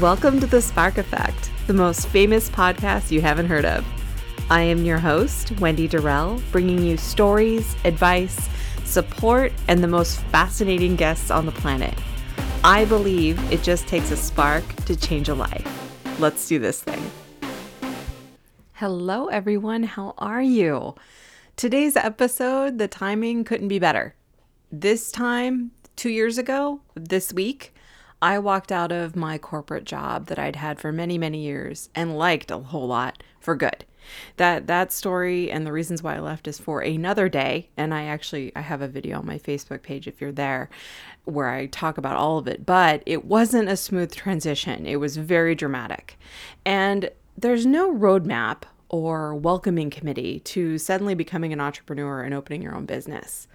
Welcome to The Spark Effect, the most famous podcast you haven't heard of. I am your host, Wendy Dorrel, bringing you stories, advice, support, and the most fascinating guests on the planet. I believe it just takes a spark to change a life. Let's do this thing. Hello, everyone. How are you? Today's episode, the timing couldn't be better. This time, two years ago, this week, I walked out of my corporate job that I'd had for many, many years and liked a whole lot for good. That that story and the reasons why I left is for another day and I actually I have a video on my Facebook page if you're there where I talk about all of it, but it wasn't a smooth transition. It was very dramatic. And there's no roadmap or welcoming committee to suddenly becoming an entrepreneur and opening your own business.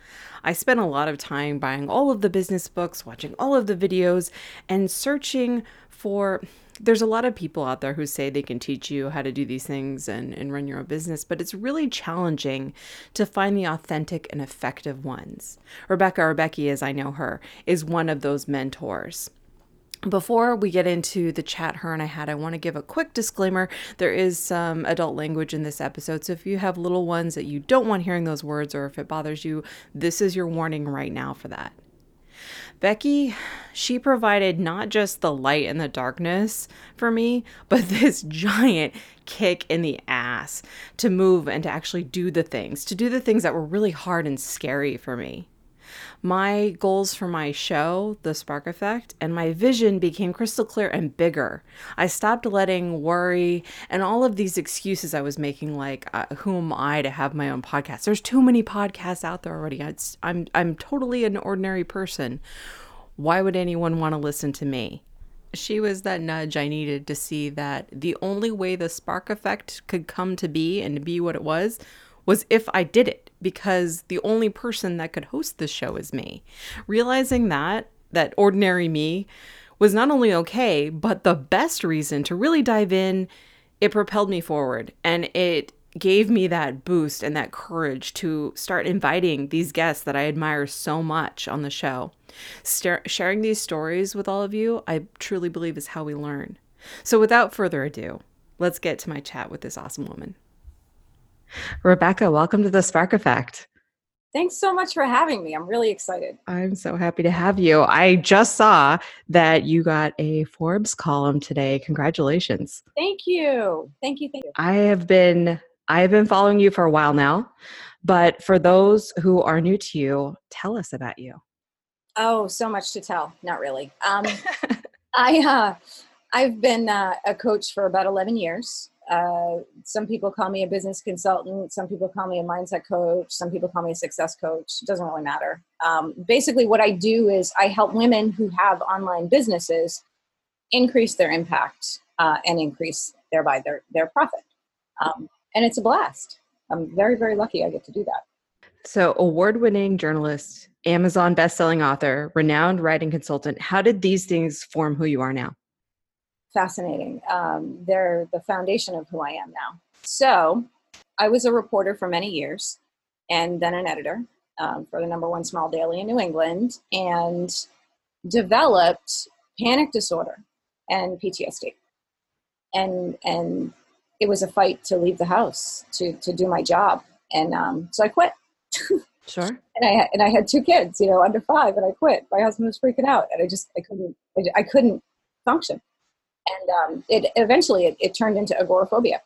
I spent a lot of time buying all of the business books, watching all of the videos, and searching for. There's a lot of people out there who say they can teach you how to do these things and, and run your own business, but it's really challenging to find the authentic and effective ones. Rebecca, or Becky as I know her, is one of those mentors. Before we get into the chat her and I had, I want to give a quick disclaimer. There is some adult language in this episode, so if you have little ones that you don't want hearing those words or if it bothers you, this is your warning right now for that. Becky, she provided not just the light and the darkness for me, but this giant kick in the ass to move and to actually do the things, to do the things that were really hard and scary for me my goals for my show, The Spark Effect, and my vision became crystal clear and bigger. I stopped letting worry and all of these excuses I was making, like, uh, who am I to have my own podcast? There's too many podcasts out there already. It's, I'm, I'm totally an ordinary person. Why would anyone want to listen to me? She was that nudge I needed to see that the only way the spark effect could come to be and be what it was was if I did it because the only person that could host this show is me. Realizing that, that ordinary me was not only okay, but the best reason to really dive in, it propelled me forward and it gave me that boost and that courage to start inviting these guests that I admire so much on the show. St- sharing these stories with all of you, I truly believe is how we learn. So without further ado, let's get to my chat with this awesome woman. Rebecca, welcome to the Spark Effect. Thanks so much for having me. I'm really excited. I'm so happy to have you. I just saw that you got a Forbes column today. Congratulations. Thank you. Thank you. Thank you. I have been I have been following you for a while now, but for those who are new to you, tell us about you. Oh, so much to tell. Not really. Um, I uh, I've been uh, a coach for about 11 years. Uh, some people call me a business consultant. Some people call me a mindset coach. Some people call me a success coach. It doesn't really matter. Um, basically, what I do is I help women who have online businesses increase their impact uh, and increase thereby their their profit. Um, and it's a blast. I'm very very lucky I get to do that. So, award-winning journalist, Amazon best-selling author, renowned writing consultant. How did these things form who you are now? Fascinating. Um, they're the foundation of who I am now. So I was a reporter for many years and then an editor um, for the number one small daily in New England and developed panic disorder and PTSD. And, and it was a fight to leave the house to, to do my job. And um, so I quit. Sure. and I and I had two kids, you know, under five, and I quit. My husband was freaking out, and I just I couldn't I, I couldn't function and um, it eventually it, it, turned into agoraphobia.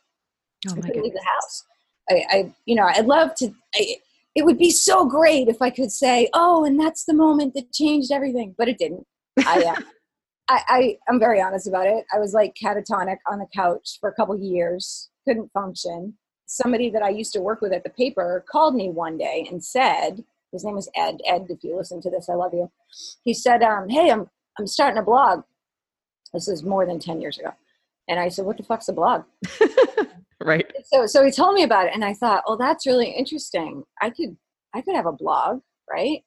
Oh I couldn't leave the house. I, I, you know, I'd love to. I, it would be so great if I could say, "Oh, and that's the moment that changed everything," but it didn't. I, uh, I, I, am very honest about it. I was like catatonic on the couch for a couple years, couldn't function. Somebody that I used to work with at the paper called me one day and said, his name was Ed. Ed, if you listen to this, I love you. He said, um, "Hey, I'm I'm starting a blog. This is more than 10 years ago. And I said, what the fuck's a blog? right. So, so he told me about it and I thought, oh, that's really interesting. I could, I could have a blog, right?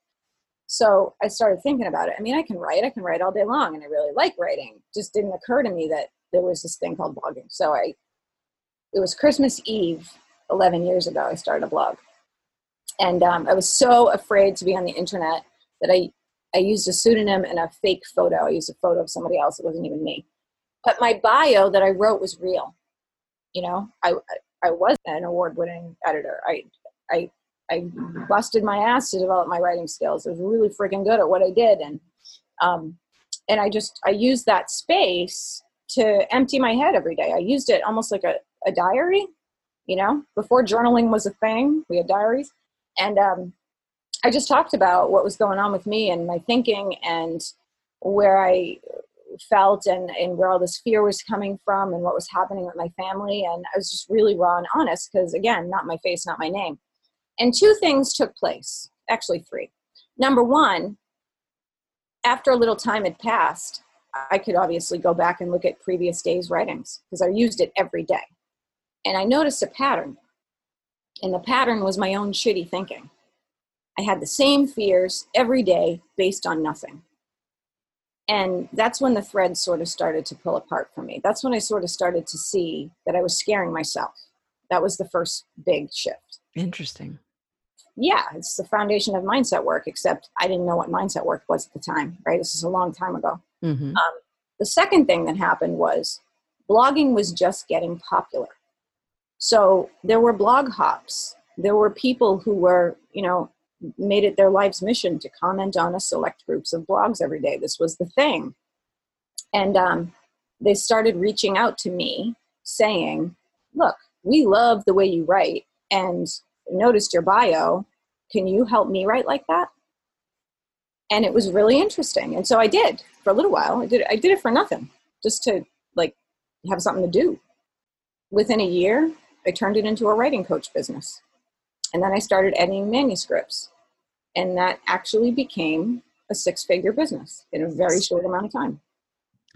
So I started thinking about it. I mean, I can write, I can write all day long and I really like writing. Just didn't occur to me that there was this thing called blogging. So I, it was Christmas Eve 11 years ago, I started a blog. And um, I was so afraid to be on the internet that I I used a pseudonym and a fake photo. I used a photo of somebody else. It wasn't even me. but my bio that I wrote was real. You know, I I was an award-winning editor. I I I busted my ass to develop my writing skills. I was really freaking good at what I did, and um, and I just I used that space to empty my head every day. I used it almost like a, a diary, you know. Before journaling was a thing, we had diaries, and um, I just talked about what was going on with me and my thinking and where I felt and, and where all this fear was coming from and what was happening with my family. And I was just really raw and honest because, again, not my face, not my name. And two things took place actually, three. Number one, after a little time had passed, I could obviously go back and look at previous days' writings because I used it every day. And I noticed a pattern. And the pattern was my own shitty thinking. I had the same fears every day based on nothing. And that's when the thread sort of started to pull apart for me. That's when I sort of started to see that I was scaring myself. That was the first big shift. Interesting. Yeah, it's the foundation of mindset work, except I didn't know what mindset work was at the time, right? This is a long time ago. Mm-hmm. Um, the second thing that happened was blogging was just getting popular. So there were blog hops. There were people who were, you know, made it their life's mission to comment on a select groups of blogs every day. This was the thing. And um, they started reaching out to me saying, Look, we love the way you write and noticed your bio. Can you help me write like that? And it was really interesting. And so I did for a little while. I did, I did it for nothing, just to like have something to do. Within a year, I turned it into a writing coach business. And then I started editing manuscripts. And that actually became a six figure business in a very short amount of time.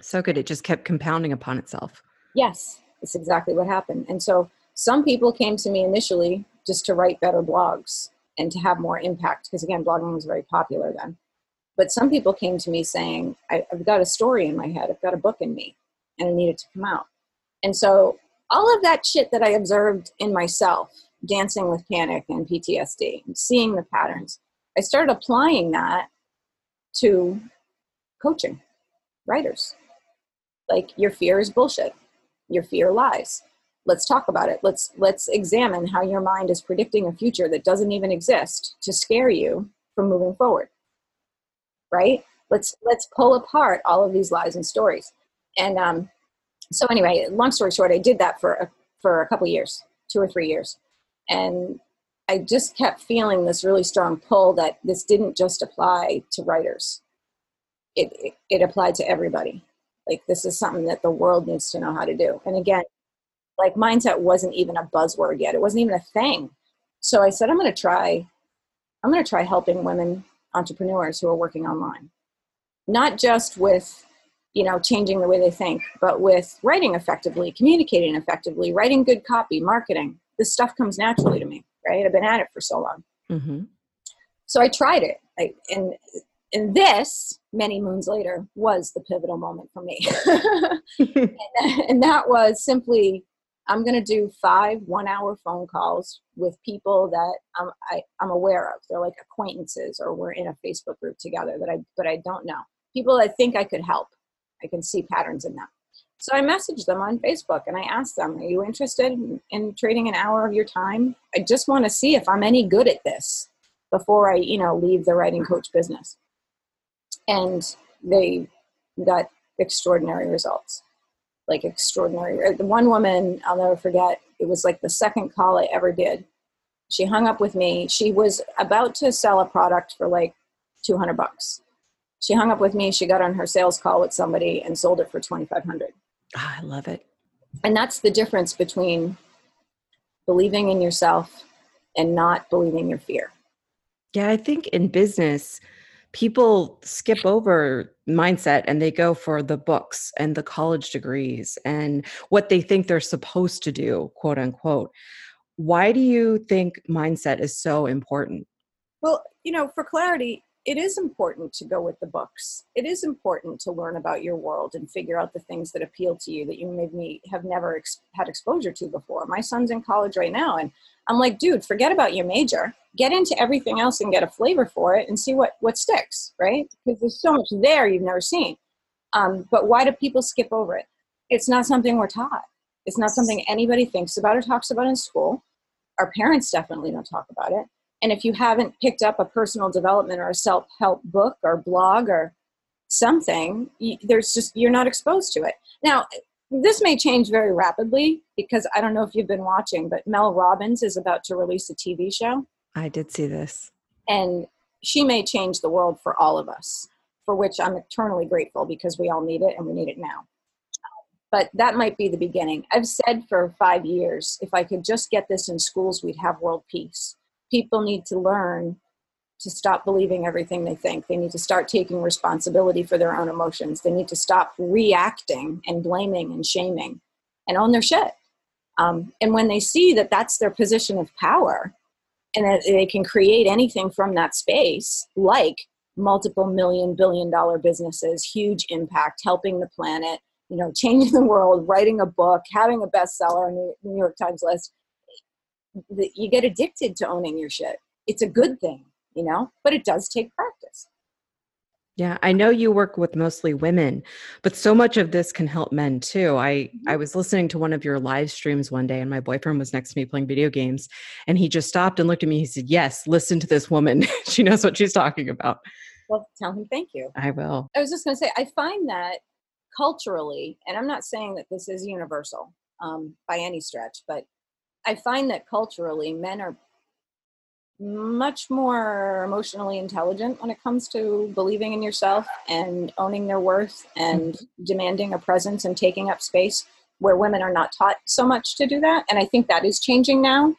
So good. It just kept compounding upon itself. Yes, it's exactly what happened. And so some people came to me initially just to write better blogs and to have more impact, because again, blogging was very popular then. But some people came to me saying, I've got a story in my head, I've got a book in me, and I need it to come out. And so all of that shit that I observed in myself dancing with panic and PTSD and seeing the patterns. I started applying that to coaching writers. Like your fear is bullshit. Your fear lies. Let's talk about it. Let's let's examine how your mind is predicting a future that doesn't even exist to scare you from moving forward. Right? Let's let's pull apart all of these lies and stories. And um, so anyway, long story short, I did that for a, for a couple years, two or three years, and I just kept feeling this really strong pull that this didn't just apply to writers. It, it, it applied to everybody. Like this is something that the world needs to know how to do. And again, like mindset wasn't even a buzzword yet. It wasn't even a thing. So I said, I'm going to try, I'm going to try helping women entrepreneurs who are working online. Not just with, you know, changing the way they think, but with writing effectively, communicating effectively, writing good copy, marketing, this stuff comes naturally to me, right? I've been at it for so long. Mm-hmm. So I tried it. I, and, and this, many moons later, was the pivotal moment for me. and, and that was simply I'm going to do five one hour phone calls with people that I'm, I, am aware of. They're like acquaintances or we're in a Facebook group together that I, but I don't know. People I think I could help. I can see patterns in them. So I messaged them on Facebook and I asked them, Are you interested in, in trading an hour of your time? I just want to see if I'm any good at this before I, you know, leave the writing coach business. And they got extraordinary results. Like extraordinary. Uh, the one woman, I'll never forget, it was like the second call I ever did. She hung up with me. She was about to sell a product for like 200 bucks. She hung up with me. She got on her sales call with somebody and sold it for 2500 Oh, I love it. And that's the difference between believing in yourself and not believing your fear. Yeah, I think in business, people skip over mindset and they go for the books and the college degrees and what they think they're supposed to do, quote unquote. Why do you think mindset is so important? Well, you know, for clarity, it is important to go with the books. It is important to learn about your world and figure out the things that appeal to you that you maybe have never ex- had exposure to before. My son's in college right now, and I'm like, dude, forget about your major. Get into everything else and get a flavor for it and see what, what sticks, right? Because there's so much there you've never seen. Um, but why do people skip over it? it's not something we're taught. It's not something anybody thinks about or talks about in school. Our parents definitely don't talk about it. And if you haven't picked up a personal development or a self help book or blog or something, there's just, you're not exposed to it. Now, this may change very rapidly because I don't know if you've been watching, but Mel Robbins is about to release a TV show. I did see this. And she may change the world for all of us, for which I'm eternally grateful because we all need it and we need it now. But that might be the beginning. I've said for five years if I could just get this in schools, we'd have world peace. People need to learn to stop believing everything they think. They need to start taking responsibility for their own emotions. They need to stop reacting and blaming and shaming and own their shit. Um, and when they see that that's their position of power and that they can create anything from that space, like multiple million, billion dollar businesses, huge impact, helping the planet, you know, changing the world, writing a book, having a bestseller on the New York Times list, you get addicted to owning your shit. It's a good thing you know, but it does take practice. Yeah, I know you work with mostly women, but so much of this can help men too. I I mm-hmm. was listening to one of your live streams one day and my boyfriend was next to me playing video games and he just stopped and looked at me. He said, "Yes, listen to this woman. she knows what she's talking about." Well, tell him thank you. I will. I was just going to say I find that culturally, and I'm not saying that this is universal um, by any stretch, but I find that culturally men are much more emotionally intelligent when it comes to believing in yourself and owning their worth and mm-hmm. demanding a presence and taking up space where women are not taught so much to do that and i think that is changing now.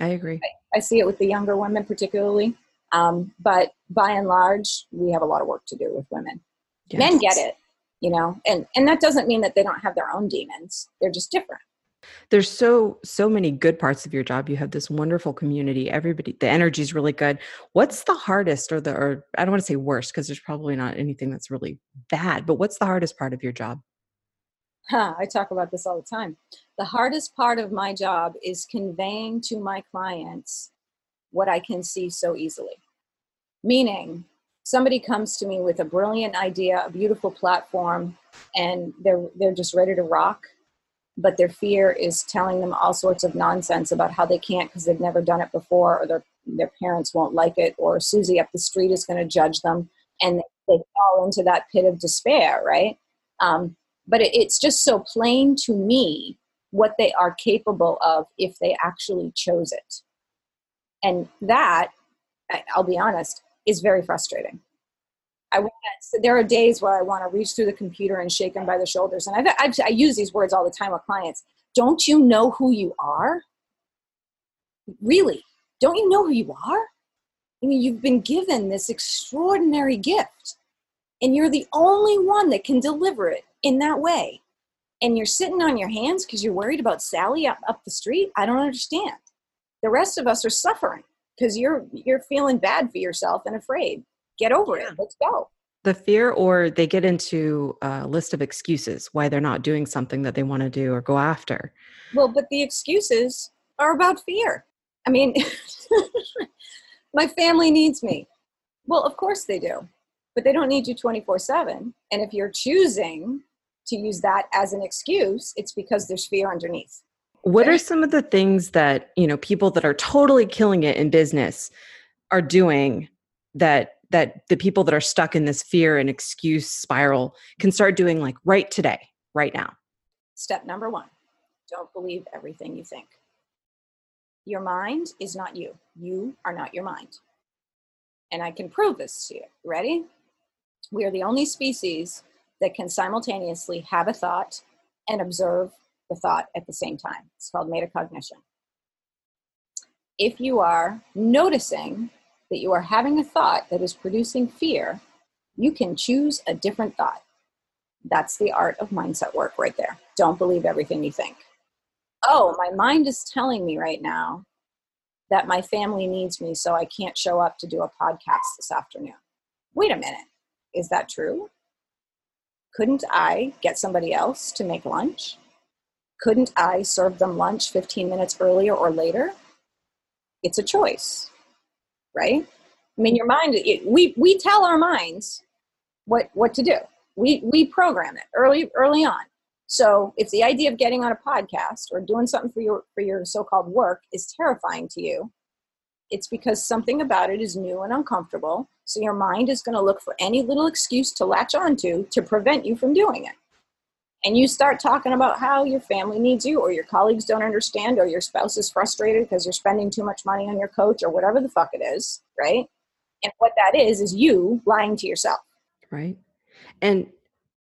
I agree. I, I see it with the younger women particularly um, but by and large we have a lot of work to do with women. Yes. men get it you know and and that doesn't mean that they don't have their own demons. They're just different there's so so many good parts of your job. You have this wonderful community. Everybody the energy is really good. What's the hardest or the or i don't want to say worst because there's probably not anything that's really bad but what's the hardest part of your job? Huh, i talk about this all the time. The hardest part of my job is conveying to my clients what i can see so easily. Meaning somebody comes to me with a brilliant idea a beautiful platform and they're they're just ready to rock but their fear is telling them all sorts of nonsense about how they can't because they've never done it before or their, their parents won't like it or susie up the street is going to judge them and they fall into that pit of despair right? Um, but it, it's just so plain to me what they are capable of if they actually chose it. And that i'll be honest is very frustrating I want there are days where I want to reach through the computer and shake them by the shoulders. And I've, I've, i use these words all the time with clients. Don't you know who you are? Really? Don't you know who you are? I mean, you've been given this extraordinary gift, and you're the only one that can deliver it in that way. And you're sitting on your hands because you're worried about Sally up, up the street. I don't understand. The rest of us are suffering because you're you're feeling bad for yourself and afraid get over yeah. it. Let's go. The fear, or they get into a list of excuses why they're not doing something that they want to do or go after. Well, but the excuses are about fear. I mean, my family needs me. Well, of course they do, but they don't need you 24 7. And if you're choosing to use that as an excuse, it's because there's fear underneath. What are some of the things that, you know, people that are totally killing it in business are doing that that the people that are stuck in this fear and excuse spiral can start doing like right today, right now? Step number one don't believe everything you think. Your mind is not you. You are not your mind. And I can prove this to you. Ready? We are the only species that can simultaneously have a thought and observe the thought at the same time. It's called metacognition. If you are noticing that you are having a thought that is producing fear, you can choose a different thought. That's the art of mindset work right there. Don't believe everything you think. Oh, my mind is telling me right now that my family needs me, so I can't show up to do a podcast this afternoon. Wait a minute. Is that true? Couldn't I get somebody else to make lunch? Couldn't I serve them lunch 15 minutes earlier or later? It's a choice right? I mean, mm-hmm. your mind, it, we, we tell our minds what, what to do. We, we program it early, early on. So if the idea of getting on a podcast or doing something for your for your so-called work is terrifying to you, it's because something about it is new and uncomfortable. So your mind is going to look for any little excuse to latch onto to prevent you from doing it. And you start talking about how your family needs you, or your colleagues don't understand, or your spouse is frustrated because you're spending too much money on your coach, or whatever the fuck it is, right? And what that is, is you lying to yourself. Right. And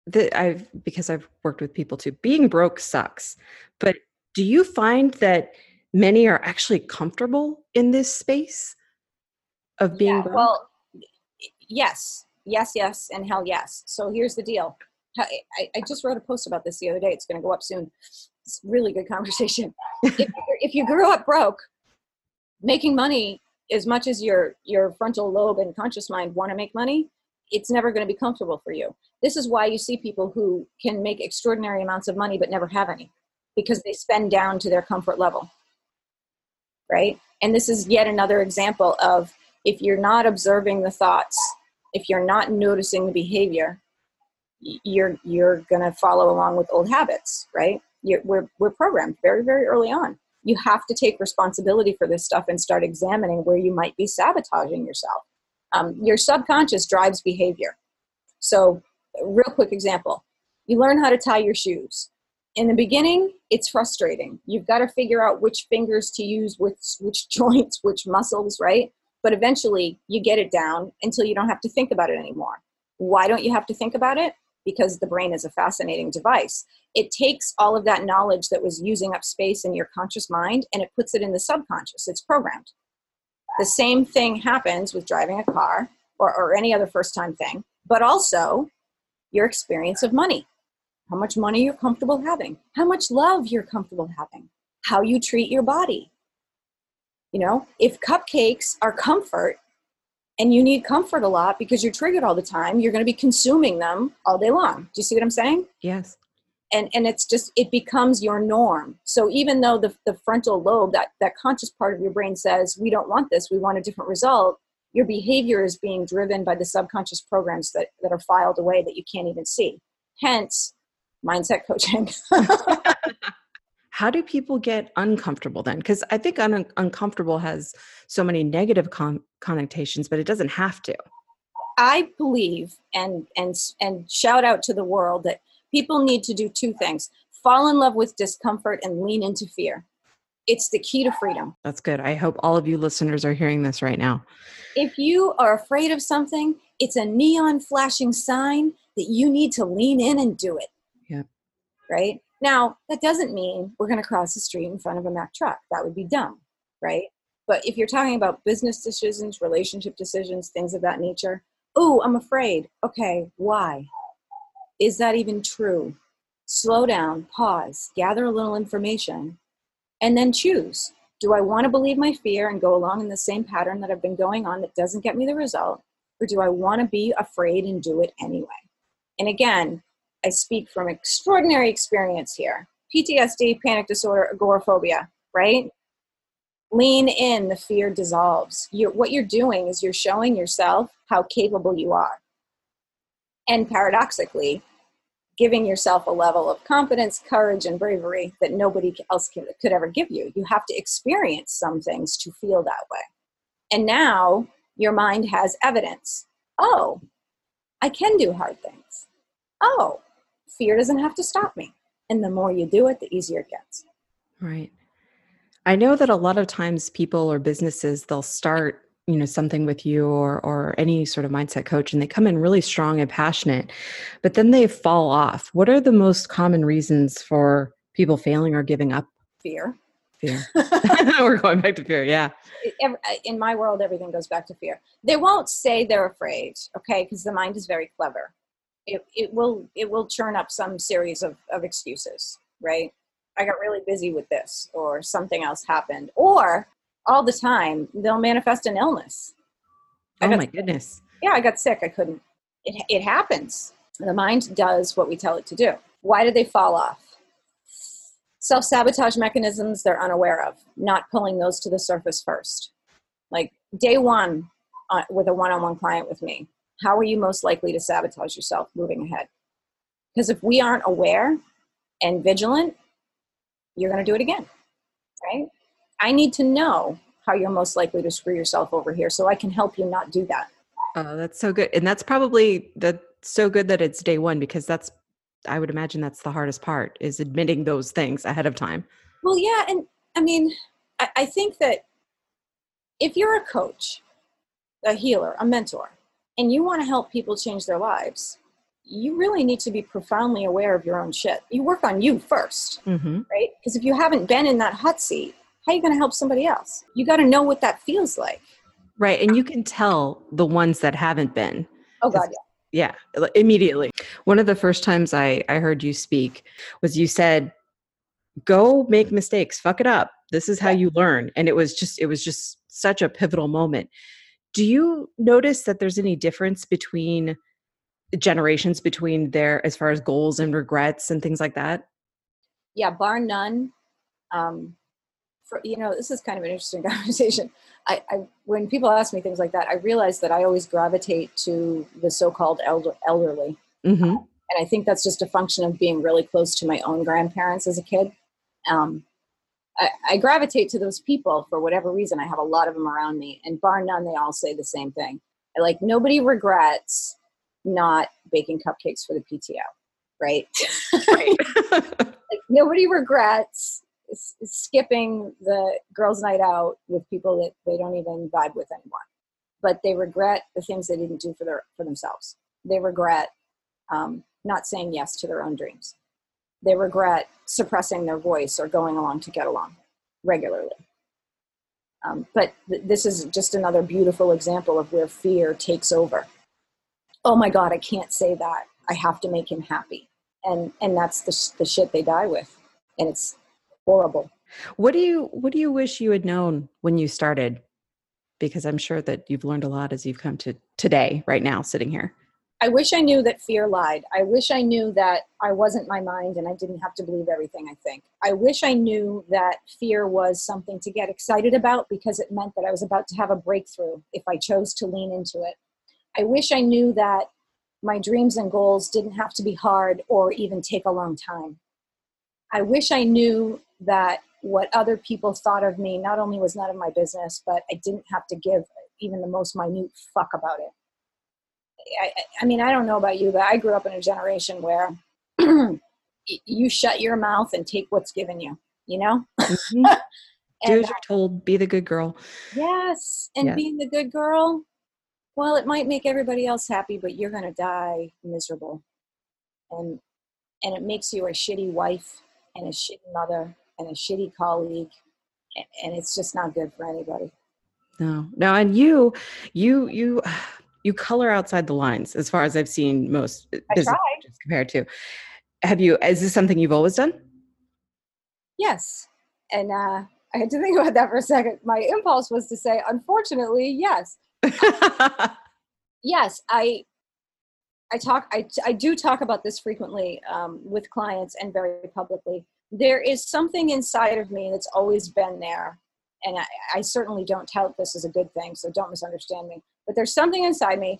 the, I've, because I've worked with people too, being broke sucks. But do you find that many are actually comfortable in this space of being yeah, broke? Well, yes, yes, yes, and hell yes. So here's the deal. I, I just wrote a post about this the other day. It's going to go up soon. It's really good conversation. if, if you grew up broke, making money as much as your your frontal lobe and conscious mind want to make money, it's never going to be comfortable for you. This is why you see people who can make extraordinary amounts of money but never have any because they spend down to their comfort level right? And this is yet another example of if you're not observing the thoughts, if you're not noticing the behavior, you're you're going to follow along with old habits, right? You're, we're we're programmed very very early on. You have to take responsibility for this stuff and start examining where you might be sabotaging yourself. Um, your subconscious drives behavior. So, real quick example: you learn how to tie your shoes in the beginning it's frustrating you've got to figure out which fingers to use which which joints which muscles right but eventually you get it down until you don't have to think about it anymore why don't you have to think about it because the brain is a fascinating device. It takes all of that knowledge that was using up space in your conscious mind and it puts it in the subconscious. It's programmed. The same thing happens with driving a car or, or any other first time thing but also your experience of money. How much money you're comfortable having, how much love you're comfortable having, how you treat your body. You know, if cupcakes are comfort and you need comfort a lot because you're triggered all the time, you're going to be consuming them all day long. Do you see what I'm saying? Yes. And, and it's just it becomes your norm so even though the, the frontal lobe that, that conscious part of your brain says we don't want this we want a different result your behavior is being driven by the subconscious programs that, that are filed away that you can't even see hence mindset coaching. How do people get uncomfortable then? Because I think un- uncomfortable has so many negative con- connotations, but it doesn't have to. I believe and and and shout out to the world that people need to do two things: fall in love with discomfort and lean into fear. It's the key to freedom. That's good. I hope all of you listeners are hearing this right now. If you are afraid of something, it's a neon flashing sign that you need to lean in and do it Yeah. right? Now, that doesn't mean we're going to cross the street in front of a Mack truck. That would be dumb, right? But if you're talking about business decisions, relationship decisions, things of that nature, oh, I'm afraid. Okay, why? Is that even true? Slow down, pause, gather a little information, and then choose. Do I want to believe my fear and go along in the same pattern that I've been going on that doesn't get me the result? Or do I want to be afraid and do it anyway? And again, I speak from extraordinary experience here. PTSD, panic disorder, agoraphobia, right? Lean in, the fear dissolves. You're, what you're doing is you're showing yourself how capable you are. And paradoxically, giving yourself a level of confidence, courage, and bravery that nobody else can, could ever give you. You have to experience some things to feel that way. And now your mind has evidence. Oh, I can do hard things. Oh, fear doesn't have to stop me. And the more you do it, the easier it gets. Right. I know that a lot of times people or businesses they'll start you know something with you or or any sort of mindset coach and they come in really strong and passionate but then they fall off. What are the most common reasons for people failing or giving up? Fear. Fear. We're going back to fear yeah. Uh, in my world everything goes back to fear. They won't say they're afraid okay? Because the mind is very clever it, it will it will churn up some series of, of excuses right? I got really busy with this or something else happened or all the time they'll manifest an illness. Oh my goodness. Yeah i got sick. I couldn't it, it happens. The mind does what we tell it to do. Why do they fall off? Self-sabotage mechanisms they're unaware of not pulling those to the surface first. Like day one uh, with a one-on-one client with me how are you most likely to sabotage yourself moving ahead? Because if we aren't aware, and vigilant, you're going to do it again, right? I need to know how you're most likely to screw yourself over here so I can help you not do that. Oh, that's so good. And that's probably the so good that it's day one because that's I would imagine that's the hardest part is admitting those things ahead of time. Well, yeah, and I mean, I, I think that if you're a coach, a healer, a mentor, and you want to help people change their lives, you really need to be profoundly aware of your own shit. You work on you 1st mm-hmm. right? Because if you haven't been in that hot seat, how are you going to help somebody else? You got to know what that feels like. Right. And you can tell the ones that haven't been. Oh, God, yeah. Yeah, immediately. One of the first times I, I heard you speak was you said, go make mistakes, fuck it up. This is how you learn. And it was just, it was just such a pivotal moment. Do you notice that there's any difference between generations between their as far as goals and regrets and things like that? Yeah, bar none. Um, for, you know, this is kind of an interesting conversation. I, I, when people ask me things like that, I realize that I always gravitate to the so-called elder, elderly, mm-hmm. and I think that's just a function of being really close to my own grandparents as a kid. Um, I, I, gravitate to those people for whatever reason. I have a lot of them around me, and bar none, they all say the same thing. I like nobody regrets not baking cupcakes for the PTO, right? right. like, nobody regrets skipping the girls' night out with people that they don't even vibe with anymore, but they regret the things they didn't do for their for themselves. They regret um, not saying yes to their own dreams. They regret suppressing their voice or going along to get along regularly. Um, but th- this is just another beautiful example of where fear takes over. Oh my god i can't say that. I have to make him happy. And and that's the, the shit they die with. And it's horrible. What do you what do you wish you had known when you started? Because i'm sure that you've learned a lot as you've come to today right now sitting here i wish i knew that fear lied i wish i knew that i wasn't my mind and i didn't have to believe everything i think i wish i knew that fear was something to get excited about because it meant that i was about to have a breakthrough if i chose to lean into it I wish I knew that my dreams and goals didn't have to be hard or even take a long time. I wish I knew that what other people thought of me not only was none of my business, but I didn't have to give even the most minute fuck about it. I, I mean, I don't know about you, but I grew up in a generation where you shut your mouth and take what's given you, you know? Mm-hmm. Do as you're told, be the good girl. Yes. And yes. being the good girl well, it might make everybody else happy, but you're going to die miserable. And and it makes you a shitty wife and a shitty mother and a shitty colleague and it's just not good for anybody. No. No, and you you you you color outside the lines as far as I've seen most business compared to. Have you is this something you've always done? Yes. And uh I had to think about that for a second. My impulse was to say, unfortunately, yes. yes, I I talk I, I do talk about this frequently um, with clients and very publicly. There is something inside of me that's always been there, and I, I certainly don't tout this as a good thing, so don't misunderstand me. But there's something inside me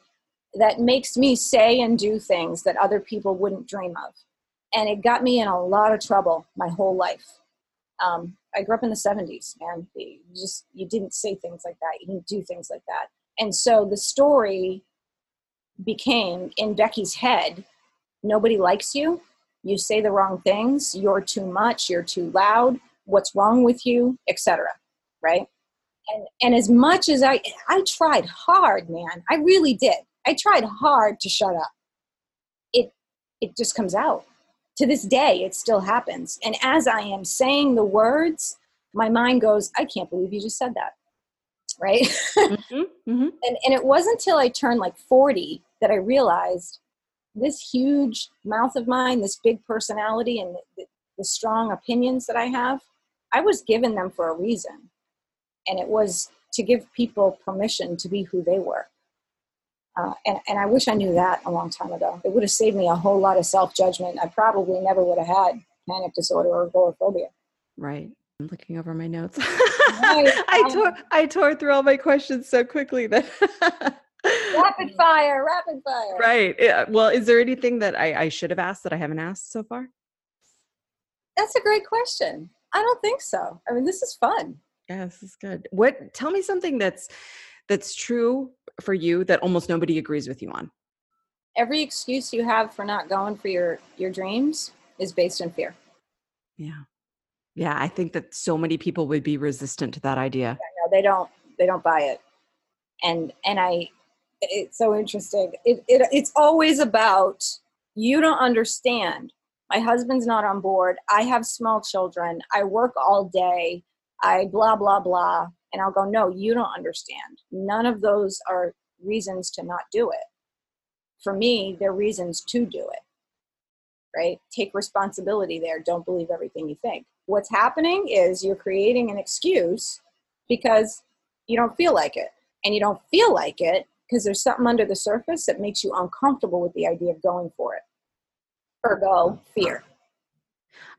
that makes me say and do things that other people wouldn't dream of, and it got me in a lot of trouble my whole life. Um, I grew up in the 70s, and you just you didn't say things like that, you didn't do things like that and so the story became in Becky's head nobody likes you. You say the wrong things. You're too much. You're too loud. What's wrong with you, etc. Right? And and as much as I I tried hard, man, I really did. I tried hard to shut up. It it just comes out. To this day, it still happens. And as I am saying the words, my mind goes, I can't believe you just said that right? Mm-hmm, mm-hmm. And, and it wasn't until I turned like 40 that I realized this huge mouth of mine, this big personality, and the, the strong opinions that I have, I was given them for a reason. And it was to give people permission to be who they were. Uh, and, and I wish I knew that a long time ago. It would have saved me a whole lot of self judgment. I probably never would have had panic disorder or agoraphobia. Right. I'm looking over my notes. I tore I tore through all my questions so quickly that rapid fire, rapid fire. Right. Yeah. Well, is there anything that I, I should have asked that I haven't asked so far? That's a great question. I don't think so. I mean, this is fun. Yeah, this is good. What tell me something that's that's true for you that almost nobody agrees with you on. Every excuse you have for not going for your your dreams is based in fear. Yeah. Yeah, I think that so many people would be resistant to that idea. Yeah, no, they don't they don't buy it. And and I it's so interesting. It, it it's always about you don't understand. My husband's not on board. I have small children. I work all day. I blah blah blah. And I'll go, no, you don't understand. None of those are reasons to not do it. For me, they're reasons to do it. Right? Take responsibility there. Don't believe everything you think. What's happening is you're creating an excuse because you don't feel like it. And you don't feel like it because there's something under the surface that makes you uncomfortable with the idea of going for it. Ergo, fear.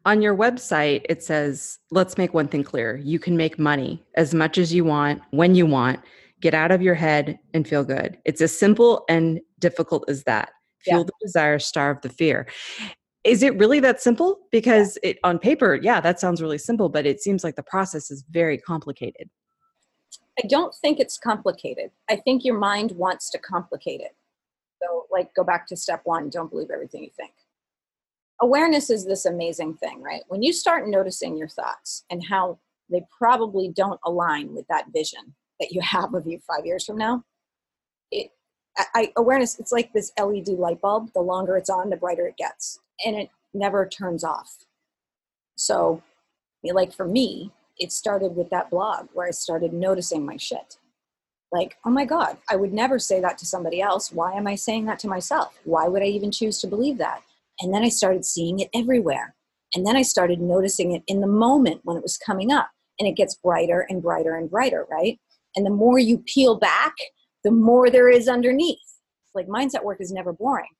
On your website, it says, let's make one thing clear. You can make money as much as you want, when you want, get out of your head and feel good. It's as simple and difficult as that. Fuel yeah. the desire, starve the fear. Is it really that simple? Because it on paper, yeah, that sounds really simple, but it seems like the process is very complicated. I don't think it's complicated. I think your mind wants to complicate it. So, like, go back to step one don't believe everything you think awareness is this amazing thing, right? When you start noticing your thoughts and how they probably don't align with that vision that you have of you five years from now, it, I, awareness, it's like this LED light bulb. The longer it's on, the brighter it gets, and it never turns off. So, like for me, it started with that blog where I started noticing my shit. Like, oh my God, I would never say that to somebody else. Why am I saying that to myself? Why would I even choose to believe that? And then I started seeing it everywhere. And then I started noticing it in the moment when it was coming up. And it gets brighter and brighter and brighter, right? And the more you peel back, the more there is underneath. Like mindset work is never boring.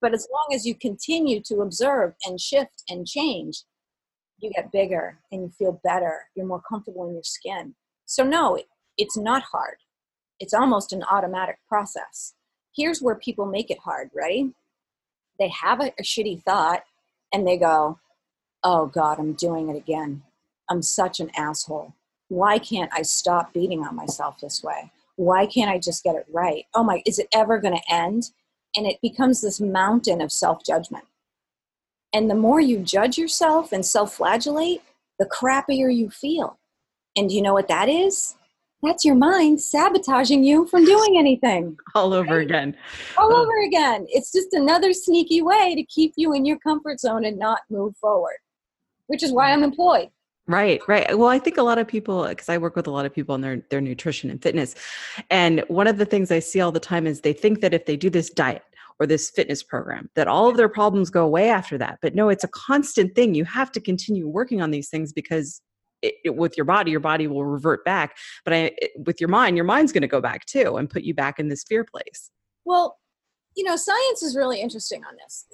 But as long as you continue to observe and shift and change, you get bigger and you feel better. You're more comfortable in your skin. So, no, it's not hard. It's almost an automatic process. Here's where people make it hard. Ready? They have a, a shitty thought and they go, oh God, I'm doing it again. I'm such an asshole. Why can't I stop beating on myself this way? Why can't I just get it right? Oh my, is it ever going to end? And it becomes this mountain of self judgment. And the more you judge yourself and self flagellate, the crappier you feel. And you know what that is? That's your mind sabotaging you from doing anything. All over right? again. All over again. It's just another sneaky way to keep you in your comfort zone and not move forward, which is why I'm employed. Right, right. Well, I think a lot of people, because I work with a lot of people in their, their nutrition and fitness. And one of the things I see all the time is they think that if they do this diet or this fitness program, that all of their problems go away after that. But no, it's a constant thing. You have to continue working on these things because it, it, with your body, your body will revert back. But I, it, with your mind, your mind's going to go back too and put you back in this fear place. Well, you know, science is really interesting on this.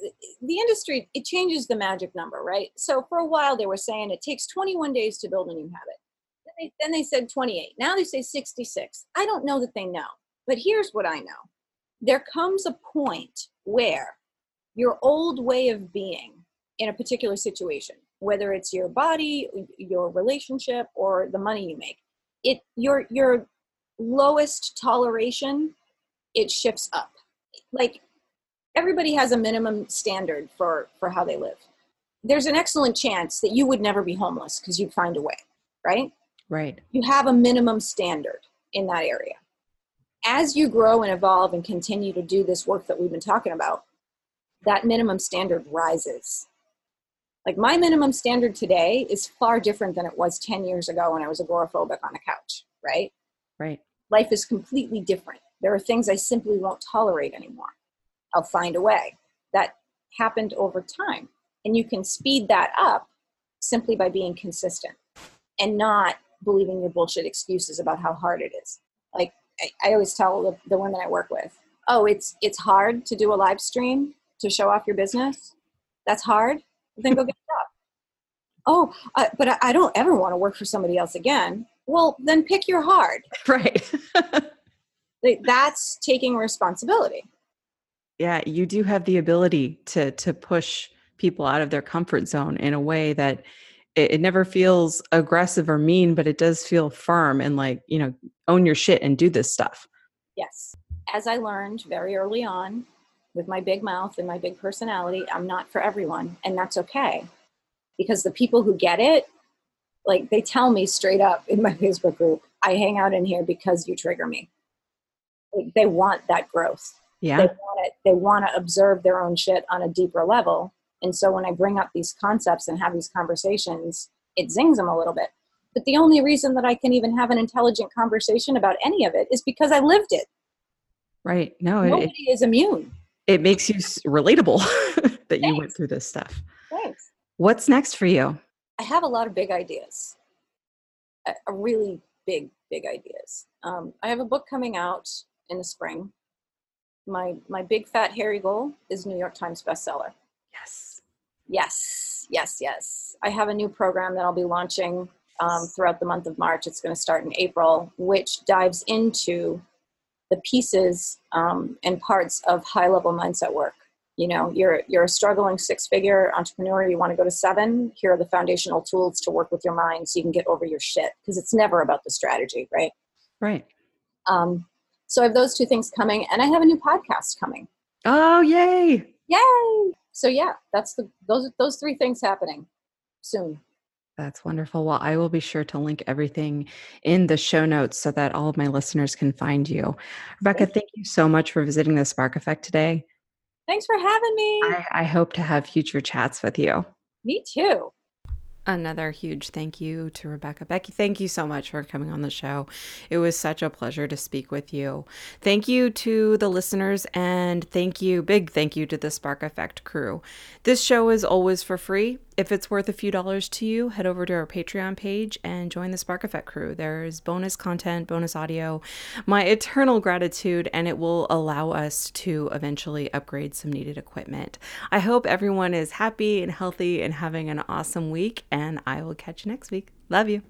The industry, it changes the magic number, right? So for a while, they were saying it takes 21 days to build a new habit. Then they, then they said 28. Now they say 66. I don't know that they know. But here's what I know there comes a point where your old way of being in a particular situation whether it's your body, your relationship, or the money you make. It your your lowest toleration, it shifts up. Like everybody has a minimum standard for for how they live. There's an excellent chance that you would never be homeless because you'd find a way, right? Right. You have a minimum standard in that area. As you grow and evolve and continue to do this work that we've been talking about, that minimum standard rises like my minimum standard today is far different than it was 10 years ago when I was agoraphobic on a couch, right? Right. Life is completely different. There are things I simply won't tolerate anymore. I'll find a way. That happened over time. And you can speed that up simply by being consistent and not believing your bullshit excuses about how hard it is. Like I, I always tell the, the women I work with, oh, it's it's hard to do a live stream to show off your business. That's hard then go get a job. Oh, I, but I, I don't ever want to work for somebody else again. Well, then pick your hard. Right. That's taking responsibility. Yeah, you do have the ability to to push people out of their comfort zone in a way that it, it never feels aggressive or mean, but it does feel firm and like, you know, own your shit and do this stuff. Yes. As I learned very early on with my big mouth and my big personality, I'm not for everyone. And that's okay. Because the people who get it, like they tell me straight up in my Facebook group, I hang out in here because you trigger me. Like, they want that growth. Yeah. They want it. They want to observe their own shit on a deeper level. And so when I bring up these concepts and have these conversations, it zings them a little bit. But the only reason that I can even have an intelligent conversation about any of it is because I lived it. Right. No, nobody it, is immune. It makes you relatable that Thanks. you went through this stuff. Thanks. What's next for you? I have a lot of big ideas, a, really big, big ideas. Um, I have a book coming out in the spring. My my big fat hairy goal is New York Times bestseller. Yes. Yes. Yes. Yes. I have a new program that I'll be launching um, throughout the month of March. It's going to start in April, which dives into the pieces um, and parts of high level mindset work. You know, you're you're a struggling six figure entrepreneur. You want to go to seven. Here are the foundational tools to work with your mind so you can get over your shit because it's never about the strategy, right? Right. Um, so I have those two things coming, and I have a new podcast coming. Oh, yay! Yay! So yeah, that's the those those three things happening soon. That's wonderful. Well, I will be sure to link everything in the show notes so that all of my listeners can find you. Rebecca, thank you so much for visiting the Spark Effect today. Thanks for having me. I, I hope to have future chats with you. Me too. Another huge thank you to Rebecca. Becky, thank you so much for coming on the show. It was such a pleasure to speak with you. Thank you to the listeners, and thank you, big thank you to the Spark Effect crew. This show is always for free. If it's worth a few dollars to you, head over to our Patreon page and join the Spark Effect crew. There's bonus content, bonus audio, my eternal gratitude, and it will allow us to eventually upgrade some needed equipment. I hope everyone is happy and healthy and having an awesome week, and I will catch you next week. Love you.